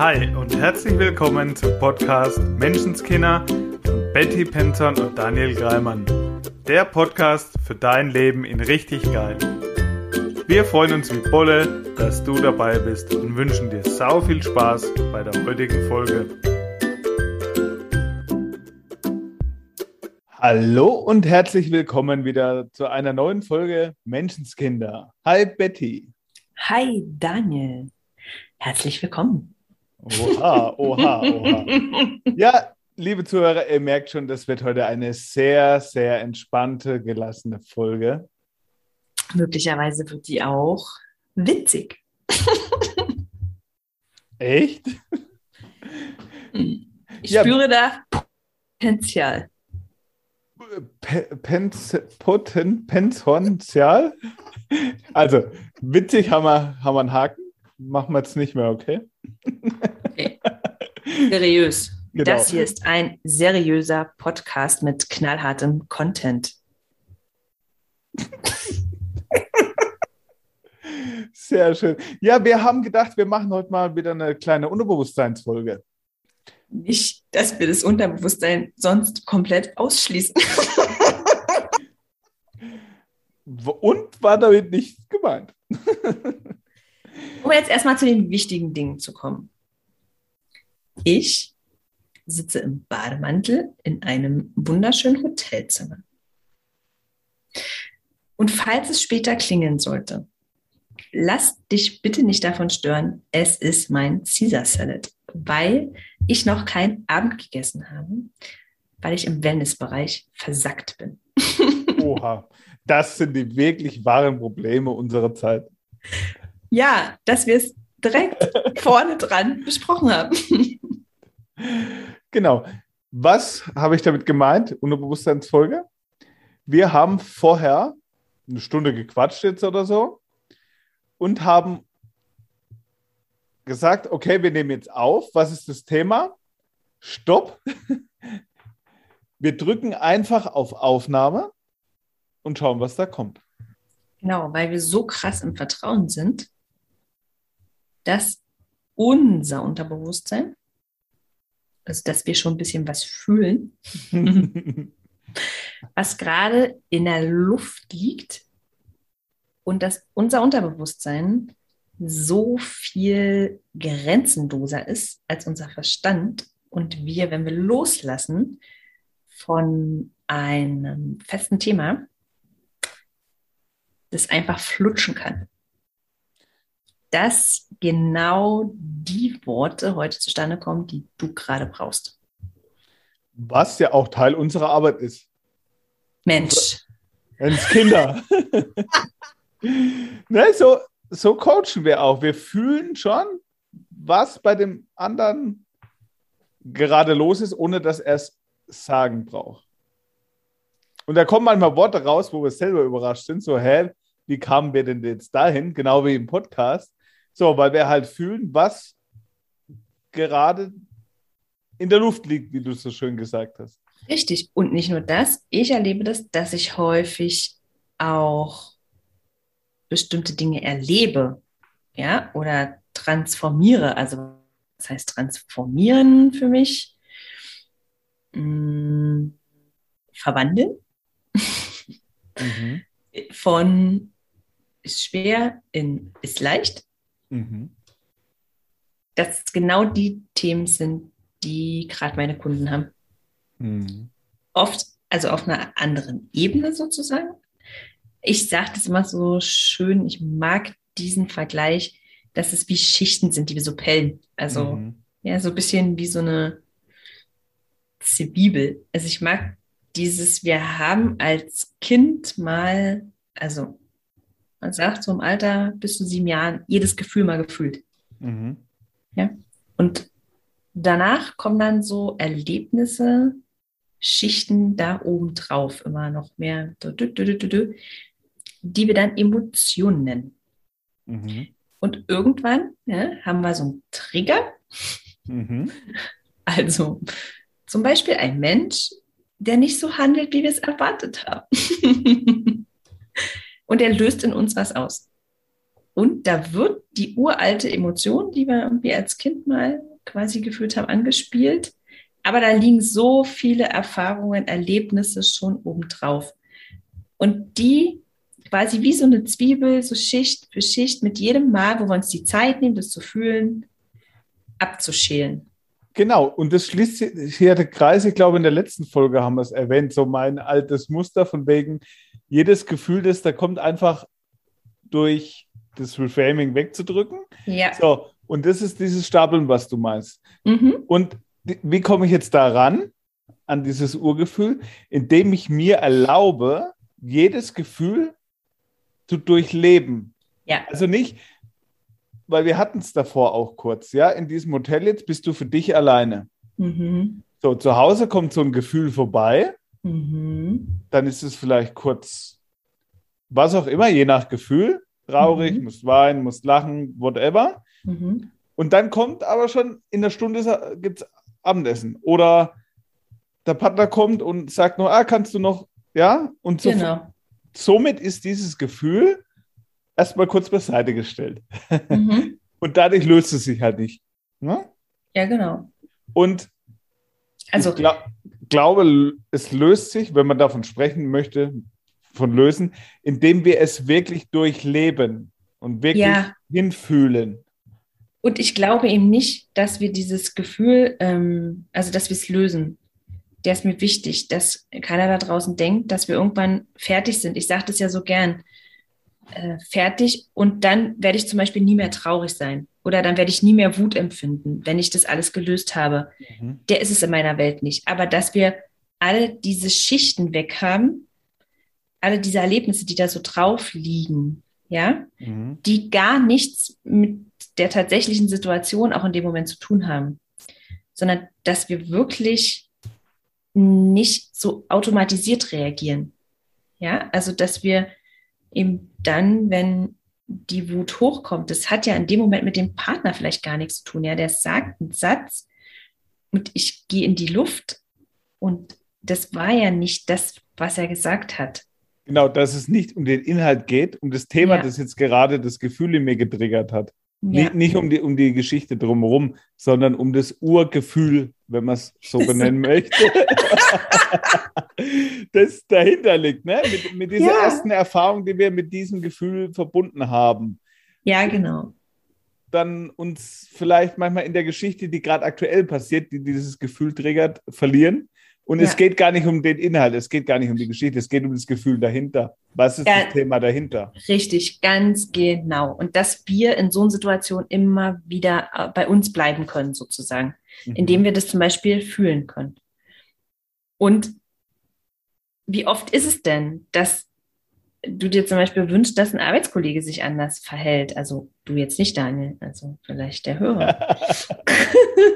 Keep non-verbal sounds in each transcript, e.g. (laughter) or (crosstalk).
Hi und herzlich willkommen zum Podcast Menschenskinder von Betty Penton und Daniel Greimann. Der Podcast für dein Leben in richtig geil. Wir freuen uns wie Bolle, dass du dabei bist und wünschen dir sau viel Spaß bei der heutigen Folge. Hallo und herzlich willkommen wieder zu einer neuen Folge Menschenskinder. Hi Betty. Hi Daniel. Herzlich willkommen. Oha, oha, oha. (laughs) Ja, liebe Zuhörer, ihr merkt schon, das wird heute eine sehr, sehr entspannte, gelassene Folge. Möglicherweise wird die auch witzig. (laughs) Echt? Ich ja. spüre da Potenzial. Poten, Potenzial? Also, witzig haben wir, haben wir einen Haken. Machen wir jetzt nicht mehr, okay? (laughs) Seriös. Genau. Das hier ist ein seriöser Podcast mit knallhartem Content. (laughs) Sehr schön. Ja, wir haben gedacht, wir machen heute mal wieder eine kleine Unterbewusstseinsfolge. Nicht, dass wir das Unterbewusstsein sonst komplett ausschließen. (laughs) Und war damit nicht gemeint. (laughs) um jetzt erstmal zu den wichtigen Dingen zu kommen. Ich sitze im Bademantel in einem wunderschönen Hotelzimmer. Und falls es später klingeln sollte, lass dich bitte nicht davon stören. Es ist mein Caesar Salad, weil ich noch kein Abend gegessen habe, weil ich im Wellnessbereich versackt bin. (laughs) Oha, das sind die wirklich wahren Probleme unserer Zeit. Ja, dass wir es direkt vorne dran besprochen haben. (laughs) Genau. Was habe ich damit gemeint? Unterbewusstseinsfolge. Wir haben vorher eine Stunde gequatscht jetzt oder so und haben gesagt, okay, wir nehmen jetzt auf. Was ist das Thema? Stopp. (laughs) Wir drücken einfach auf Aufnahme und schauen, was da kommt. Genau, weil wir so krass im Vertrauen sind, dass unser Unterbewusstsein, also dass wir schon ein bisschen was fühlen, (laughs) was gerade in der Luft liegt und dass unser Unterbewusstsein so viel grenzenloser ist als unser Verstand und wir, wenn wir loslassen von einem festen Thema, das einfach flutschen kann dass genau die Worte heute zustande kommen, die du gerade brauchst. Was ja auch Teil unserer Arbeit ist. Mensch. Mensch, Kinder. (laughs) ne, so, so coachen wir auch. Wir fühlen schon, was bei dem anderen gerade los ist, ohne dass er es sagen braucht. Und da kommen manchmal Worte raus, wo wir selber überrascht sind, so, hä, wie kamen wir denn jetzt dahin? Genau wie im Podcast. So, weil wir halt fühlen, was gerade in der Luft liegt, wie du es so schön gesagt hast. Richtig. Und nicht nur das, ich erlebe das, dass ich häufig auch bestimmte Dinge erlebe, ja, oder transformiere. Also, was heißt transformieren für mich? Hm, verwandeln. Mhm. Von ist schwer in ist leicht. Mhm. Dass genau die Themen sind, die gerade meine Kunden haben. Mhm. Oft, also auf einer anderen Ebene sozusagen. Ich sage das immer so schön, ich mag diesen Vergleich, dass es wie Schichten sind, die wir so pellen. Also mhm. ja, so ein bisschen wie so eine Zwiebel. Also ich mag dieses, wir haben als Kind mal, also man sagt so im Alter bis zu sieben Jahren jedes Gefühl mal gefühlt. Mhm. Ja. Und danach kommen dann so Erlebnisse, Schichten da oben drauf, immer noch mehr, die wir dann Emotionen nennen. Mhm. Und irgendwann ja, haben wir so einen Trigger. Mhm. Also zum Beispiel ein Mensch, der nicht so handelt, wie wir es erwartet haben. (laughs) und er löst in uns was aus. Und da wird die uralte Emotion, die wir irgendwie als Kind mal quasi gefühlt habe, angespielt. Aber da liegen so viele Erfahrungen, Erlebnisse schon obendrauf. Und die quasi wie so eine Zwiebel, so Schicht für Schicht, mit jedem Mal, wo wir uns die Zeit nehmen, das zu fühlen, abzuschälen. Genau, und das schließt hier der Kreis. Ich glaube, in der letzten Folge haben wir es erwähnt, so mein altes Muster von wegen, jedes Gefühl, das da kommt, einfach durch das Reframing wegzudrücken. Ja. So, und das ist dieses Stapeln, was du meinst. Mhm. Und wie komme ich jetzt daran, an dieses Urgefühl? Indem ich mir erlaube, jedes Gefühl zu durchleben. Ja. Also nicht, weil wir hatten es davor auch kurz, ja, in diesem Hotel jetzt bist du für dich alleine. Mhm. So, zu Hause kommt so ein Gefühl vorbei, mhm. dann ist es vielleicht kurz, was auch immer, je nach Gefühl, traurig, mhm. musst weinen, musst lachen, whatever. Mhm. Und dann kommt aber schon in der Stunde gibt es Abendessen oder der Partner kommt und sagt nur, ah, kannst du noch, ja, und so, genau. somit ist dieses Gefühl erstmal kurz beiseite gestellt. Mhm. (laughs) Und dadurch löst es sich halt nicht. Ne? Ja, genau. Und also, ich glaub, glaube, es löst sich, wenn man davon sprechen möchte, von lösen, indem wir es wirklich durchleben und wirklich ja. hinfühlen. Und ich glaube eben nicht, dass wir dieses Gefühl, ähm, also dass wir es lösen. Der ist mir wichtig, dass keiner da draußen denkt, dass wir irgendwann fertig sind. Ich sage das ja so gern äh, fertig und dann werde ich zum Beispiel nie mehr traurig sein oder dann werde ich nie mehr Wut empfinden, wenn ich das alles gelöst habe. Mhm. Der ist es in meiner Welt nicht. Aber dass wir alle diese Schichten weg haben, alle diese Erlebnisse, die da so drauf liegen, ja, mhm. die gar nichts mit der tatsächlichen Situation auch in dem Moment zu tun haben, sondern dass wir wirklich nicht so automatisiert reagieren. Ja, also dass wir eben dann, wenn die Wut hochkommt, das hat ja in dem Moment mit dem Partner vielleicht gar nichts zu tun. Ja, der sagt einen Satz und ich gehe in die Luft und das war ja nicht das, was er gesagt hat. Genau, dass es nicht um den Inhalt geht, um das Thema, ja. das jetzt gerade das Gefühl in mir getriggert hat. Ja. Nicht, nicht, um, die, um die Geschichte drumherum, sondern um das Urgefühl, wenn man es so (laughs) benennen möchte, (laughs) das dahinter liegt, ne? mit, mit dieser ja. ersten Erfahrung, die wir mit diesem Gefühl verbunden haben. Ja, genau. Dann uns vielleicht manchmal in der Geschichte, die gerade aktuell passiert, die dieses Gefühl triggert, verlieren und ja. es geht gar nicht um den Inhalt, es geht gar nicht um die Geschichte, es geht um das Gefühl dahinter. Was ist ja, das Thema dahinter? Richtig, ganz genau. Und dass wir in so einer Situation immer wieder äh, bei uns bleiben können, sozusagen, mhm. indem wir das zum Beispiel fühlen können. Und wie oft ist es denn, dass du dir zum Beispiel wünschst, dass ein Arbeitskollege sich anders verhält. Also du jetzt nicht, Daniel, also vielleicht der Hörer. (laughs)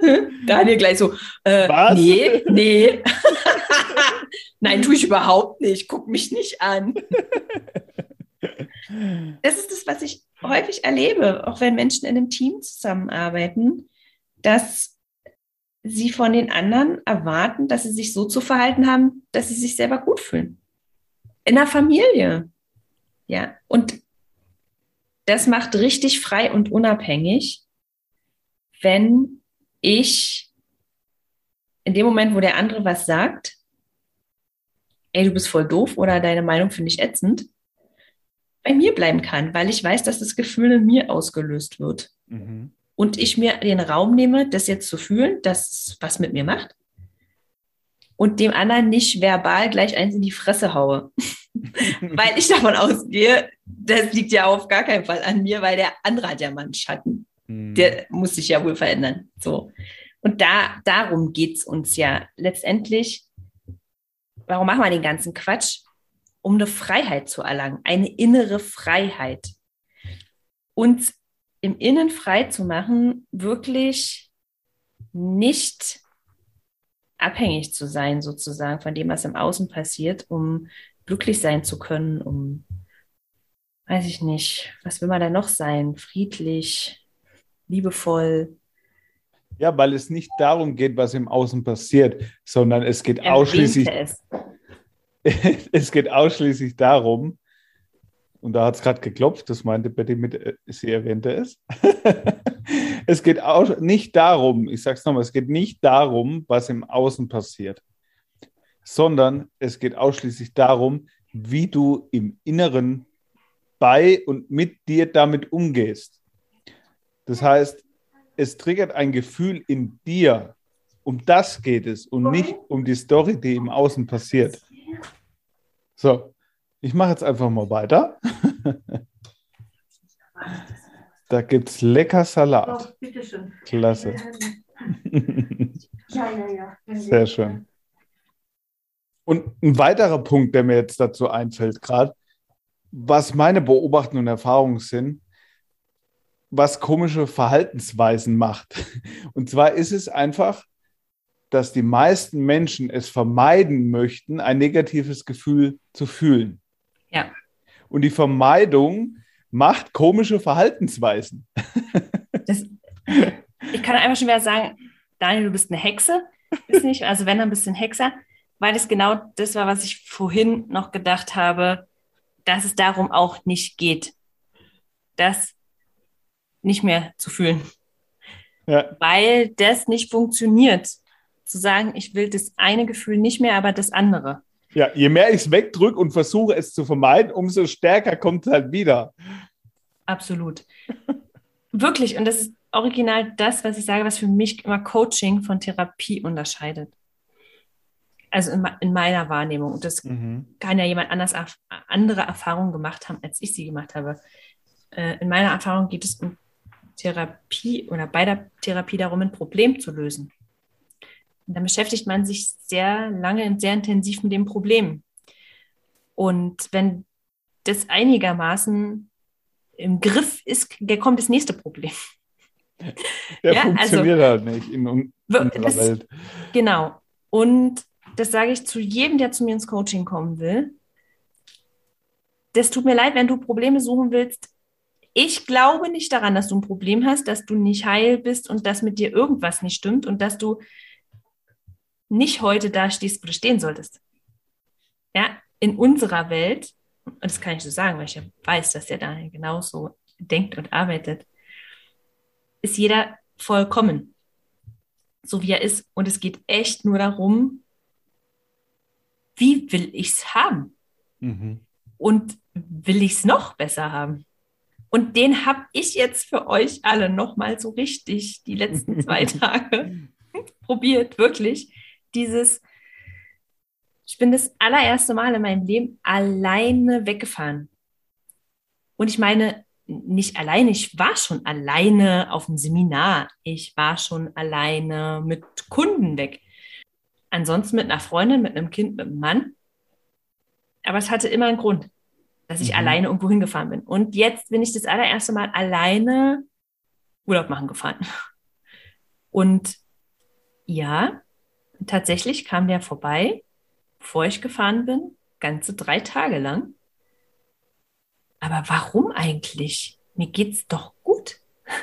(laughs) Daniel gleich so, äh, Was? nee, nee. Nein, tue ich überhaupt nicht. Guck mich nicht an. (laughs) das ist das, was ich häufig erlebe, auch wenn Menschen in einem Team zusammenarbeiten, dass sie von den anderen erwarten, dass sie sich so zu verhalten haben, dass sie sich selber gut fühlen. In der Familie. Ja, und das macht richtig frei und unabhängig, wenn ich in dem Moment, wo der andere was sagt, ey, du bist voll doof oder deine Meinung finde ich ätzend, bei mir bleiben kann, weil ich weiß, dass das Gefühl in mir ausgelöst wird. Mhm. Und ich mir den Raum nehme, das jetzt zu fühlen, das was mit mir macht. Und dem anderen nicht verbal gleich eins in die Fresse haue. (laughs) weil ich davon ausgehe, das liegt ja auf gar keinen Fall an mir, weil der andere hat ja mal einen Schatten. Mhm. Der muss sich ja wohl verändern. So. Und da, darum geht es uns ja letztendlich. Warum machen wir den ganzen Quatsch? Um eine Freiheit zu erlangen, eine innere Freiheit. Uns im Innen frei zu machen, wirklich nicht abhängig zu sein, sozusagen, von dem, was im Außen passiert, um glücklich sein zu können, um, weiß ich nicht, was will man da noch sein? Friedlich, liebevoll. Ja, weil es nicht darum geht, was im Außen passiert, sondern es geht ausschließlich. Es. (laughs) es geht ausschließlich darum, und da hat es gerade geklopft, das meinte Betty mit, äh, sie erwähnte es. (laughs) es geht auch nicht darum, ich sage es nochmal, es geht nicht darum, was im Außen passiert, sondern es geht ausschließlich darum, wie du im Inneren bei und mit dir damit umgehst. Das heißt, es triggert ein Gefühl in dir. Um das geht es und nicht um die Story, die im Außen passiert. So, ich mache jetzt einfach mal weiter. (laughs) da gibt es lecker Salat. Oh, bitteschön. Klasse. (laughs) ja, ja, ja. Sehr schön. Und ein weiterer Punkt, der mir jetzt dazu einfällt, gerade, was meine Beobachtungen und Erfahrungen sind, was komische Verhaltensweisen macht. Und zwar ist es einfach, dass die meisten Menschen es vermeiden möchten, ein negatives Gefühl zu fühlen. Ja. Und die Vermeidung macht komische Verhaltensweisen. Das, ich kann einfach schon wieder sagen, Daniel, du bist eine Hexe. Bist nicht, also wenn, dann bist du ein Hexer, weil es genau das war, was ich vorhin noch gedacht habe, dass es darum auch nicht geht, das nicht mehr zu fühlen. Ja. Weil das nicht funktioniert. Zu sagen, ich will das eine Gefühl nicht mehr, aber das andere. Ja, je mehr ich es wegdrücke und versuche es zu vermeiden, umso stärker kommt es halt wieder. Absolut. (laughs) Wirklich. Und das ist original das, was ich sage, was für mich immer Coaching von Therapie unterscheidet. Also in, in meiner Wahrnehmung. Und das mhm. kann ja jemand anders andere Erfahrungen gemacht haben, als ich sie gemacht habe. Äh, in meiner Erfahrung geht es um Therapie oder bei der Therapie darum, ein Problem zu lösen. Und dann beschäftigt man sich sehr lange und sehr intensiv mit dem Problem. Und wenn das einigermaßen im Griff ist, kommt das nächste Problem. Der ja, funktioniert also, halt nicht in, in unserer Welt. Genau. Und das sage ich zu jedem, der zu mir ins Coaching kommen will. Das tut mir leid, wenn du Probleme suchen willst. Ich glaube nicht daran, dass du ein Problem hast, dass du nicht heil bist und dass mit dir irgendwas nicht stimmt und dass du nicht heute da stehst, wo du stehen solltest. Ja, in unserer Welt, und das kann ich so sagen, weil ich ja weiß, dass der Daniel genauso denkt und arbeitet, ist jeder vollkommen, so wie er ist. Und es geht echt nur darum, wie will ich es haben? Mhm. Und will ich es noch besser haben? Und den habe ich jetzt für euch alle nochmal so richtig die letzten (laughs) zwei Tage probiert, wirklich dieses, ich bin das allererste Mal in meinem Leben alleine weggefahren. Und ich meine, nicht alleine, ich war schon alleine auf dem Seminar. Ich war schon alleine mit Kunden weg. Ansonsten mit einer Freundin, mit einem Kind, mit einem Mann. Aber es hatte immer einen Grund, dass ich mhm. alleine irgendwo hingefahren bin. Und jetzt bin ich das allererste Mal alleine Urlaub machen gefahren. (laughs) Und ja, tatsächlich kam der vorbei, bevor ich gefahren bin, ganze drei Tage lang. Aber warum eigentlich? Mir geht's doch gut. (laughs)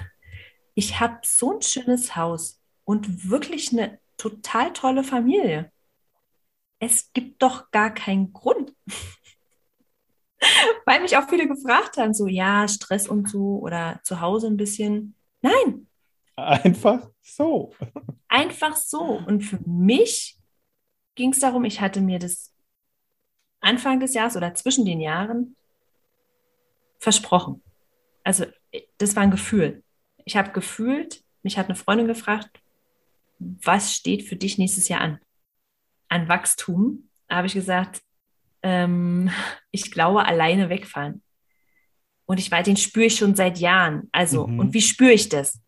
Ich habe so ein schönes Haus und wirklich eine total tolle Familie. Es gibt doch gar keinen Grund. (laughs) (laughs) Weil mich auch viele gefragt haben, so ja, Stress und so oder zu Hause ein bisschen. Nein. Einfach so. Einfach so. Und für mich ging es darum, ich hatte mir das Anfang des Jahres oder zwischen den Jahren versprochen. Also das war ein Gefühl. Ich habe gefühlt, mich hat eine Freundin gefragt, was steht für dich nächstes Jahr an? An Wachstum. Da habe ich gesagt, ähm, (laughs) ich glaube, alleine wegfahren. Und ich weiß, den spüre ich schon seit Jahren. Also, mhm. und wie spüre ich das?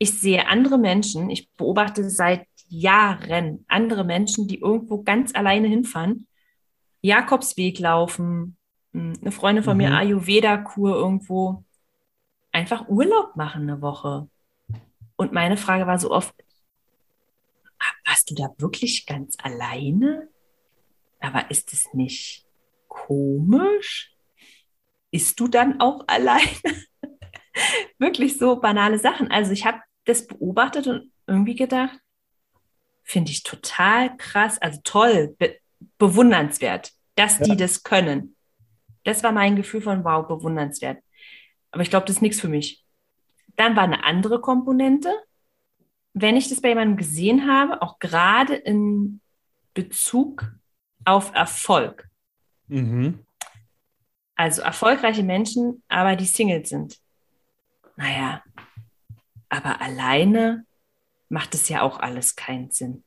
ich sehe andere Menschen, ich beobachte seit Jahren andere Menschen, die irgendwo ganz alleine hinfahren, Jakobsweg laufen, hm, eine Freundin von mhm. mir Ayurveda-Kur irgendwo, einfach Urlaub machen eine Woche. Und meine Frage war so oft, warst du da wirklich ganz alleine? Aber ist es nicht komisch? Ist du dann auch alleine? (laughs) Wirklich so banale Sachen. Also ich habe das beobachtet und irgendwie gedacht, finde ich total krass, also toll, be bewundernswert, dass ja. die das können. Das war mein Gefühl von, wow, bewundernswert. Aber ich glaube, das ist nichts für mich. Dann war eine andere Komponente. Wenn ich das bei jemandem gesehen habe, auch gerade in Bezug auf Erfolg. Mhm. Also erfolgreiche Menschen, aber die Single sind. Naja, aber alleine macht es ja auch alles keinen Sinn.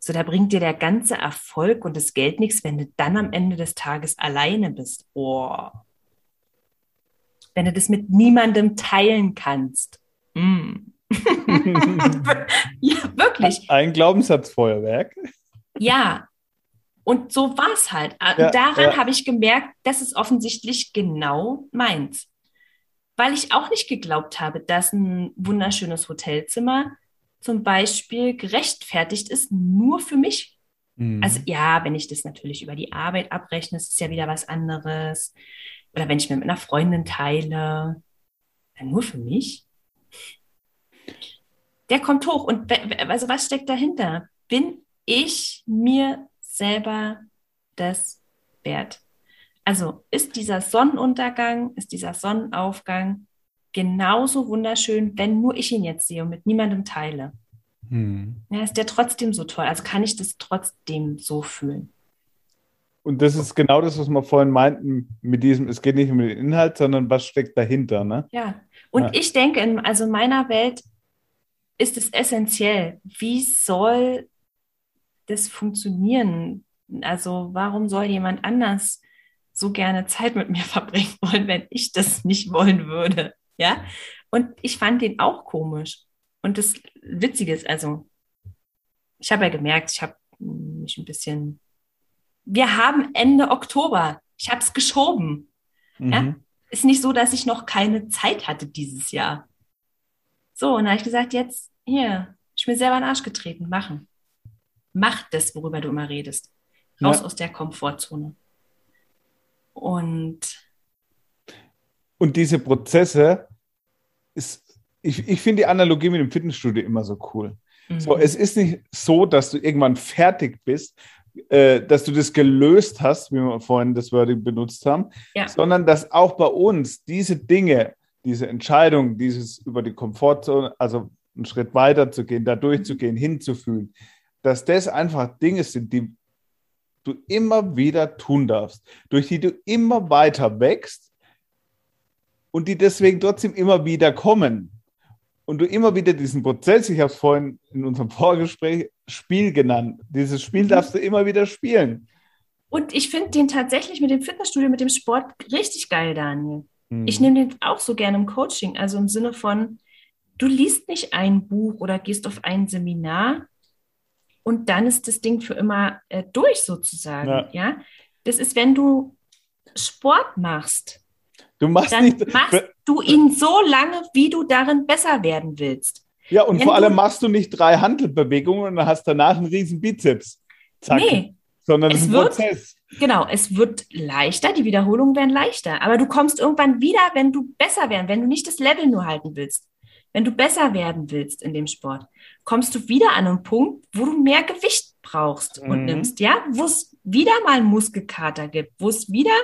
So, da bringt dir der ganze Erfolg und das Geld nichts, wenn du dann am Ende des Tages alleine bist. Oh. Wenn du das mit niemandem teilen kannst. Mm. (laughs) (laughs) ja, wirklich. Ein Glaubenssatzfeuerwerk. Ja. Und so war es halt. Und ja, daran ja. habe ich gemerkt, das ist offensichtlich genau meins. Weil ich auch nicht geglaubt habe, dass ein wunderschönes Hotelzimmer zum Beispiel gerechtfertigt ist, nur für mich. Mhm. Also ja, wenn ich das natürlich über die Arbeit abrechne, ist es ja wieder was anderes. Oder wenn ich mir mit einer Freundin teile, dann nur für mich. Der kommt hoch. Und also was steckt dahinter? Bin ich mir selber das wert? Also ist dieser Sonnenuntergang, ist dieser Sonnenaufgang genauso wunderschön, wenn nur ich ihn jetzt sehe und mit niemandem teile. Hm. Ja, ist der trotzdem so toll? Also kann ich das trotzdem so fühlen? Und das ist genau das, was wir vorhin meinten mit diesem, es geht nicht um den Inhalt, sondern was steckt dahinter, ne? Ja. Und ja. ich denke, in, also in meiner Welt ist es essentiell. Wie soll das funktionieren? Also warum soll jemand anders so gerne Zeit mit mir (laughs) verbringen wollen, wenn ich das nicht wollen würde? Ja. Und ich fand den auch komisch. Und das Witzige ist, also, ich habe ja gemerkt, ich habe mich ein bisschen. Wir haben Ende Oktober. Ich habe es geschoben. Mhm. Ja? Ist nicht so, dass ich noch keine Zeit hatte dieses Jahr. So, und da habe ich gesagt, jetzt hier, ich mir selber in den Arsch getreten, machen. Mach das, worüber du immer redest. Raus ja. aus der Komfortzone. Und und diese Prozesse, ist, ich, ich finde die Analogie mit dem Fitnessstudio immer so cool. Mhm. So, es ist nicht so, dass du irgendwann fertig bist, äh, dass du das gelöst hast, wie wir vorhin das Wording benutzt haben, ja. sondern dass auch bei uns diese Dinge, diese Entscheidung, dieses über die Komfortzone, also einen Schritt weiter zu gehen, da durchzugehen, hinzufühlen, dass das einfach Dinge sind, die du immer wieder tun darfst, durch die du immer weiter wächst und die deswegen trotzdem immer wieder kommen. Und du immer wieder diesen Prozess, ich habe es vorhin in unserem (laughs) Vorgespräch Spiel genannt, dieses Spiel darfst du immer wieder spielen. Und ich finde den tatsächlich mit dem Fitnessstudio, mit dem Sport richtig geil, Daniel. Mhm. Ich nehme den auch so gerne im Coaching, also im Sinne von, du liest nicht ein Buch oder gehst auf ein Seminar und dann ist das Ding für immer äh, durch sozusagen. Ja. ja. Das ist, wenn du Sport machst, Du machst dann nicht, machst du ihn so lange, wie du darin besser werden willst. Ja, und Wenn vor allem machst du nicht drei Handelbewegungen und dann hast danach einen riesen Bizeps. Zack. Nee. Sondern es wird, Prozess. Genau, es wird leichter, die Wiederholungen werden leichter. Aber du kommst irgendwann wieder, wenn du besser werden, wenn du nicht das Level nur halten willst. Wenn du besser werden willst in dem Sport, kommst du wieder an einen Punkt, wo du mehr Gewicht brauchst und mhm. nimmst, ja, wo es wieder mal einen Muskelkater gibt, wo es wieder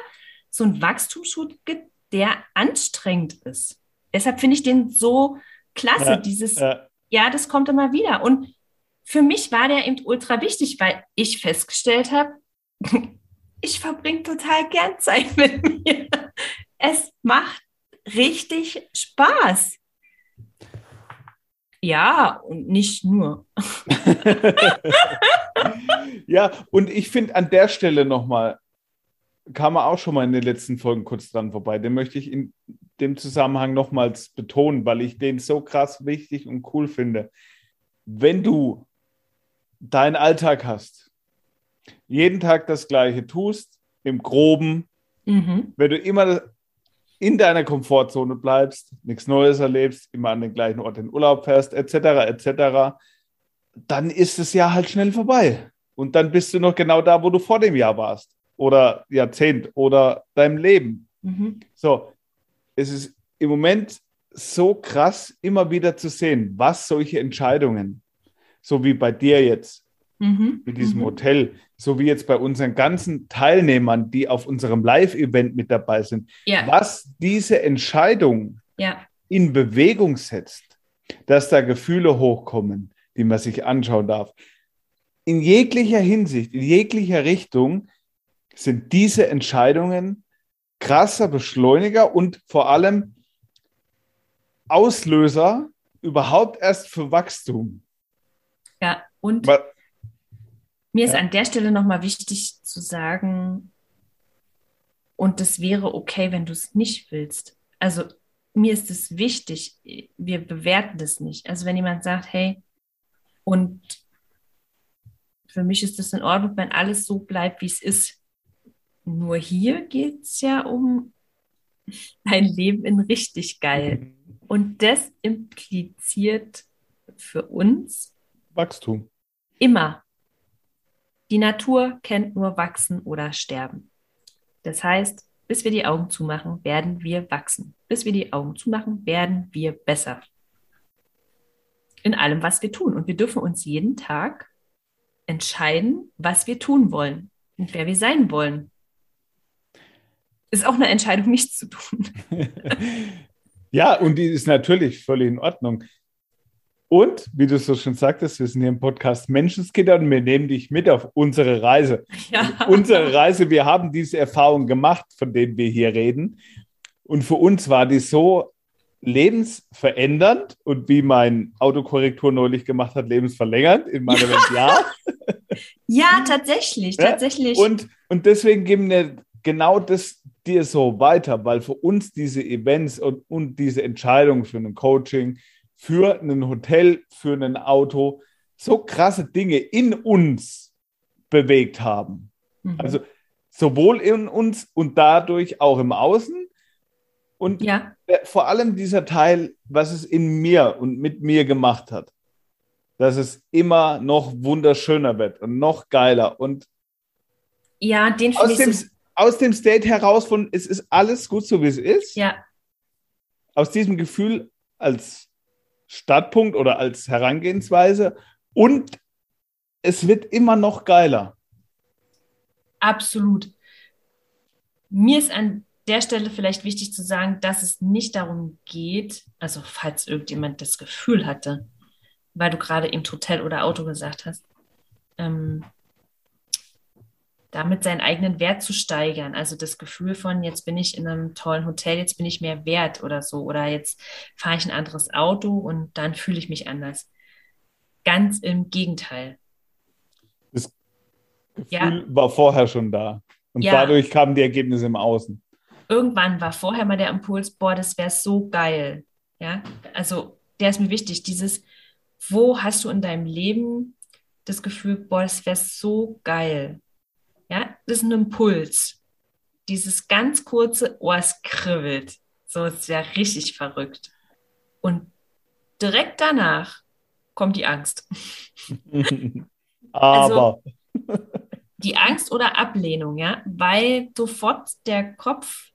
so einen Wachstumsschub gibt, der anstrengend ist. Deshalb finde ich den so klasse, ja, dieses, ja. ja, das kommt immer wieder. Und für mich war der eben ultra wichtig, weil ich festgestellt habe, (laughs) ich verbringe total gern Zeit (laughs) mit mir. Es macht richtig Spaß. Ja, und nicht nur. (laughs) ja, und ich finde an der Stelle nochmal, kam er auch schon mal in den letzten Folgen kurz dran vorbei. Den möchte ich in dem Zusammenhang nochmals betonen, weil ich den so krass wichtig und cool finde. Wenn du deinen Alltag hast, jeden Tag das Gleiche tust, im Groben, mhm. wenn du immer in deiner Komfortzone bleibst, nichts Neues erlebst, immer an den gleichen Ort in Urlaub fährst, etc., etc., dann ist das Jahr halt schnell vorbei. Und dann bist du noch genau da, wo du vor dem Jahr warst oder Jahrzehnt oder deinem Leben. Mhm. So, es ist im Moment so krass, immer wieder zu sehen, was solche Entscheidungen, so wie bei dir jetzt, mhm. mit diesem mhm. Hotel, so wie jetzt bei unseren ganzen Teilnehmern, die auf unserem Live-Event mit dabei sind, ja. was diese Entscheidung ja. in Bewegung setzt, dass da Gefühle hochkommen, die man sich anschauen darf. In jeglicher Hinsicht, in jeglicher Richtung sind diese Entscheidungen krasser Beschleuniger und vor allem Auslöser überhaupt erst für Wachstum. Ja, und Weil, mir ist ja. an der Stelle nochmal wichtig zu sagen, und das wäre okay, wenn du es nicht willst. Also mir ist es wichtig, wir bewerten das nicht. Also wenn jemand sagt, hey, und für mich ist es in Ordnung, wenn alles so bleibt, wie es ist. Nur hier geht es ja um ein Leben in richtig geil. Mhm. Und das impliziert für uns Wachstum. Immer. Die Natur kennt nur wachsen oder sterben. Das heißt, bis wir die Augen zumachen, werden wir wachsen. Bis wir die Augen zumachen, werden wir besser. In allem, was wir tun. Und wir dürfen uns jeden Tag entscheiden, was wir tun wollen und wer wir sein wollen. Ist auch eine Entscheidung, nichts zu tun. (laughs) Ja, und die ist natürlich völlig in Ordnung. Und, wie du so schon sagtest, wir sind hier im Podcast Menschenskinder und wir nehmen dich mit auf unsere Reise. Ja. Unsere Reise, wir haben diese Erfahrung gemacht, von denen wir hier reden. Und für uns war die so lebensverändernd und wie mein Autokorrektur neulich gemacht hat, lebensverlängernd in meiner ja. Welt, ja. (laughs) Ja, tatsächlich, tatsächlich. Und, und deswegen geben wir genau das dir so weiter, weil für uns diese Events und, und diese Entscheidungen für ein Coaching, für ein Hotel, für ein Auto so krasse Dinge in uns bewegt haben. Mhm. Also sowohl in uns und dadurch auch im Außen. Und ja. vor allem dieser Teil, was es in mir und mit mir gemacht hat, dass es immer noch wunderschöner wird und noch geiler. Und ja, den ich so aus dem State heraus von, es ist alles gut so, wie es ist. Ja. Aus diesem Gefühl als Startpunkt oder als Herangehensweise und es wird immer noch geiler. Absolut. Mir ist an der Stelle vielleicht wichtig zu sagen, dass es nicht darum geht, also falls irgendjemand das Gefühl hatte, weil du gerade eben Hotel oder Auto gesagt hast, ähm, damit seinen eigenen Wert zu steigern. Also das Gefühl von, jetzt bin ich in einem tollen Hotel, jetzt bin ich mehr wert oder so. Oder jetzt fahre ich ein anderes Auto und dann fühle ich mich anders. Ganz im Gegenteil. Das Gefühl ja. war vorher schon da. Und ja. dadurch kamen die Ergebnisse im Außen. Irgendwann war vorher mal der Impuls, boah, das wäre so geil. Ja, also der ist mir wichtig. Dieses, wo hast du in deinem Leben das Gefühl, boah, das wäre so geil ja, das ist ein Impuls. Dieses ganz kurze, oh, es kribbelt. So ist ja richtig verrückt. Und direkt danach kommt die Angst. (laughs) Aber. Also, die Angst oder Ablehnung, ja, weil sofort der Kopf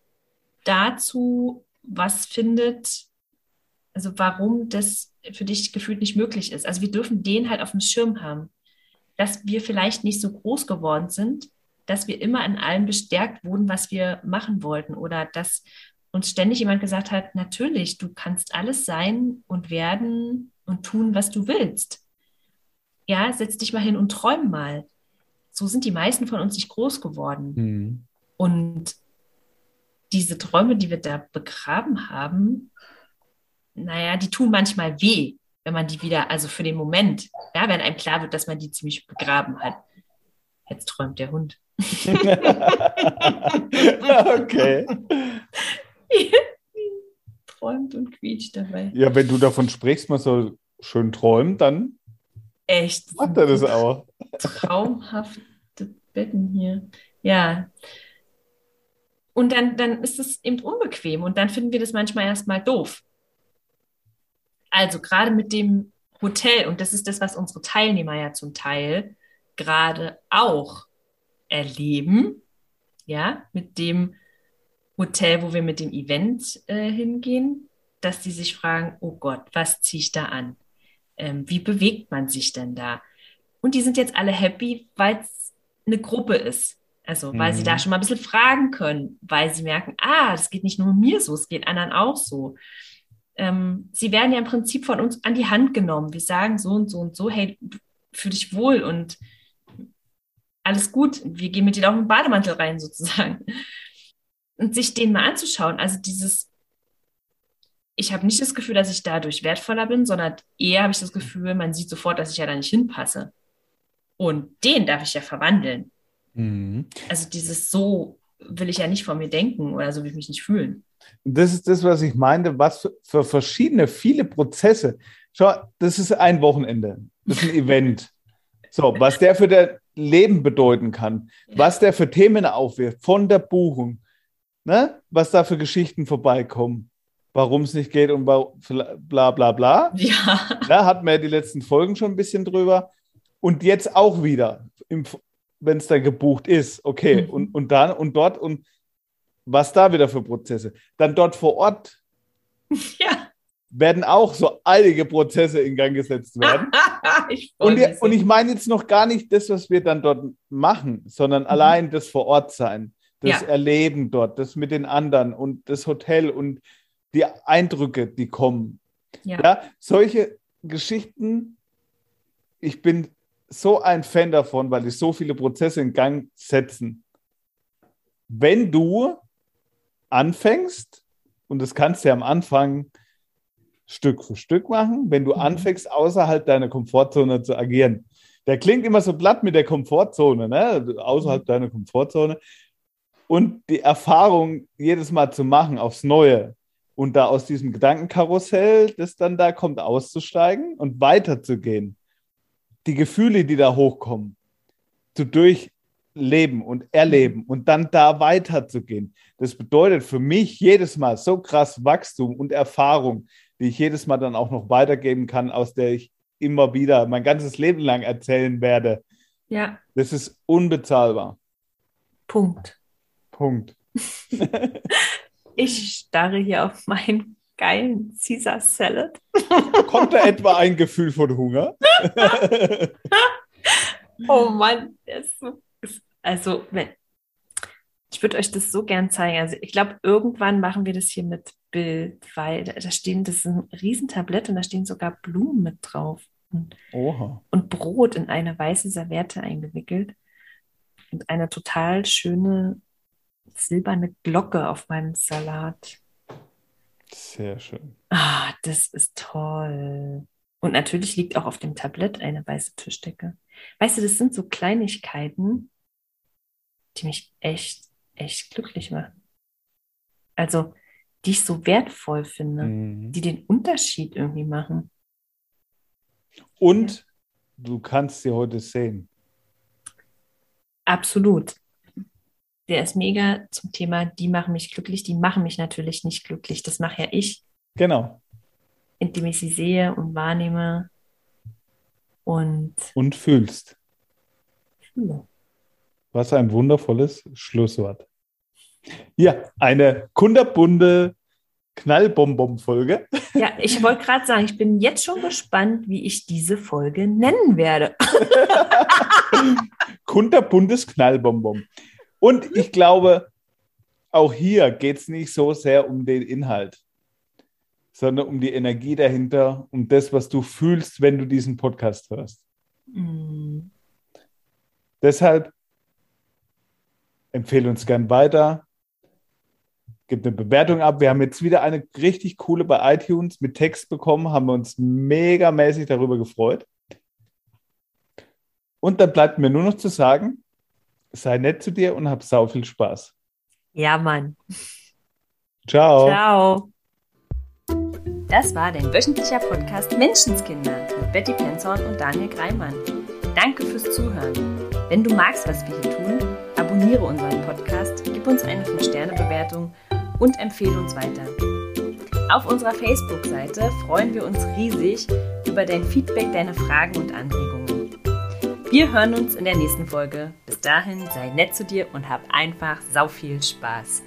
dazu was findet, also warum das für dich gefühlt nicht möglich ist. Also wir dürfen den halt auf dem Schirm haben, dass wir vielleicht nicht so groß geworden sind, dass wir immer in allem bestärkt wurden, was wir machen wollten oder dass uns ständig jemand gesagt hat, natürlich, du kannst alles sein und werden und tun, was du willst. Ja, setz dich mal hin und träum mal. So sind die meisten von uns nicht groß geworden. Mhm. Und diese Träume, die wir da begraben haben, naja, die tun manchmal weh, wenn man die wieder, also für den Moment, ja, wenn einem klar wird, dass man die ziemlich begraben hat. Jetzt träumt der Hund. Okay. (laughs) Träumt und quietscht dabei. Ja, wenn du davon sprichst, man so schön träumt, dann echt macht er das auch. Traumhafte Betten hier. Ja. Und dann, dann ist es eben unbequem und dann finden wir das manchmal erstmal doof. Also gerade mit dem Hotel, und das ist das, was unsere Teilnehmer ja zum Teil gerade auch erleben, ja, mit dem Hotel, wo wir mit dem Event äh, hingehen, dass die sich fragen, oh Gott, was ziehe ich da an? Ähm, wie bewegt man sich denn da? Und die sind jetzt alle happy, weil es eine Gruppe ist. Also, weil mhm. sie da mhm. schon mal ein bisschen fragen können, weil sie merken, ah, das geht nicht nur mir so, es geht anderen auch so. Ähm, sie werden ja im Prinzip von uns an die Hand genommen. Wir sagen so und so und so, hey, fühl dich wohl und alles gut. Wir gehen mit dir auch im Bademantel rein, sozusagen. Und sich den mal anzuschauen, also dieses, ich habe nicht das Gefühl, dass ich dadurch wertvoller bin, sondern eher habe ich das Gefühl, man sieht sofort, dass ich ja da nicht hinpasse. Und den darf ich ja verwandeln. Mhm. Also dieses so will ich ja nicht von mir denken oder so will ich mich nicht fühlen. Das ist das, was ich meinte, was für, verschiedene, viele Prozesse. Schau, das ist ein Wochenende, das ist ein Event. So, was der für das Leben bedeuten kann, was der für Themen aufwirft, von der Buchung, ne? was da für Geschichten vorbeikommen, warum es nicht geht und bla bla bla. Ja. Da hatten wir ja die letzten Folgen schon ein bisschen drüber. Und jetzt auch wieder, wenn es dann gebucht ist, okay, mhm. und, und dann und dort und was da wieder für Prozesse. Dann dort vor Ort (laughs) ja. Werden auch so einige Prozesse in Gang gesetzt werden. (laughs) ich und, die, und, ich meine jetzt noch gar nicht das, was wir dann dort machen, sondern mhm. allein das vor Ort sein, das ja. Erleben dort, das mit den anderen und das Hotel und die Eindrücke, die kommen. Ja, ja solche Geschichten, ich bin so ein Fan davon, weil die so viele Prozesse in Gang setzen. Wenn du anfängst, und das kannst du ja am Anfang Stück für Stück machen, wenn du mhm. anfängst, außerhalb deiner Komfortzone zu agieren. Der klingt immer so blatt mit der Komfortzone, ne? außerhalb mhm. deiner Komfortzone. Und die Erfahrung jedes Mal zu machen aufs Neue und da aus diesem Gedankenkarussell, das dann da kommt, auszusteigen und weiterzugehen die Gefühle, die da hochkommen, zu durchleben und erleben und dann da weiterzugehen. Das bedeutet für mich jedes Mal so krass Wachstum und Erfahrung, die ich jedes Mal dann auch noch weitergeben kann, aus der ich immer wieder mein ganzes Leben lang erzählen werde. Ja. Das ist unbezahlbar. Punkt. Punkt. (laughs) ich starre hier auf meinen geilen Caesar Salad. (laughs) Kommt da etwa ein Gefühl von Hunger? (laughs) oh Mann, so, also wenn, ich würde euch das so gern zeigen. Also ich glaube, irgendwann machen wir das hier mit Bild, weil da, stehen, das ist ein Riesentablett und da stehen sogar Blumen mit drauf. Und, und Brot in eine weiße Serviette eingewickelt. Und eine total schöne silberne Glocke auf meinem Salat. Sehr schön. Ah, das ist toll. Und natürlich liegt auch auf dem Tablett eine weiße Tischdecke. Weißt du, das sind so Kleinigkeiten, die mich echt, echt glücklich machen. Also, die ich so wertvoll finde, mhm. die den Unterschied irgendwie machen. Und ja. du kannst sie heute sehen. Absolut der ist mega zum Thema, die machen mich glücklich, die machen mich natürlich nicht glücklich. Das mache ja ich. Genau. Indem ich sie sehe und wahrnehme und. Und fühlst. Fühle. Was ein wundervolles Schlusswort. Ja, eine kunderbunde Knallbonbon-Folge. Ja, ich wollte gerade sagen, ich bin jetzt schon gespannt, wie ich diese Folge nennen werde. (laughs) kunterbuntes Knallbonbon. Und ich glaube, auch hier geht es nicht so sehr um den Inhalt, sondern um die Energie dahinter, um das, was du fühlst, wenn du diesen Podcast hörst. Mhm. Deshalb empfehle uns gern weiter. Gib eine Bewertung ab. Wir haben jetzt wieder eine richtig coole bei iTunes mit Text bekommen, haben wir uns megamäßig darüber gefreut. Und dann bleibt mir nur noch zu sagen, sei nett zu dir und hab sau viel Spaß. Ja, Mann. Ciao. Ciao. Das war dein wöchentlicher Podcast Menschenskinder mit Betty Penzorn und Daniel Greimann. Danke fürs Zuhören. Wenn du magst, was wir hier tun, abonniere unseren Podcast, gib uns eine 5-Sterne-Bewertung und empfehle uns weiter. Auf unserer Facebook-Seite freuen wir uns riesig über dein Feedback, deine Fragen und Anregungen. Wir hören uns in der nächsten Folge. Bis dahin, sei nett zu dir und hab einfach sau viel Spaß.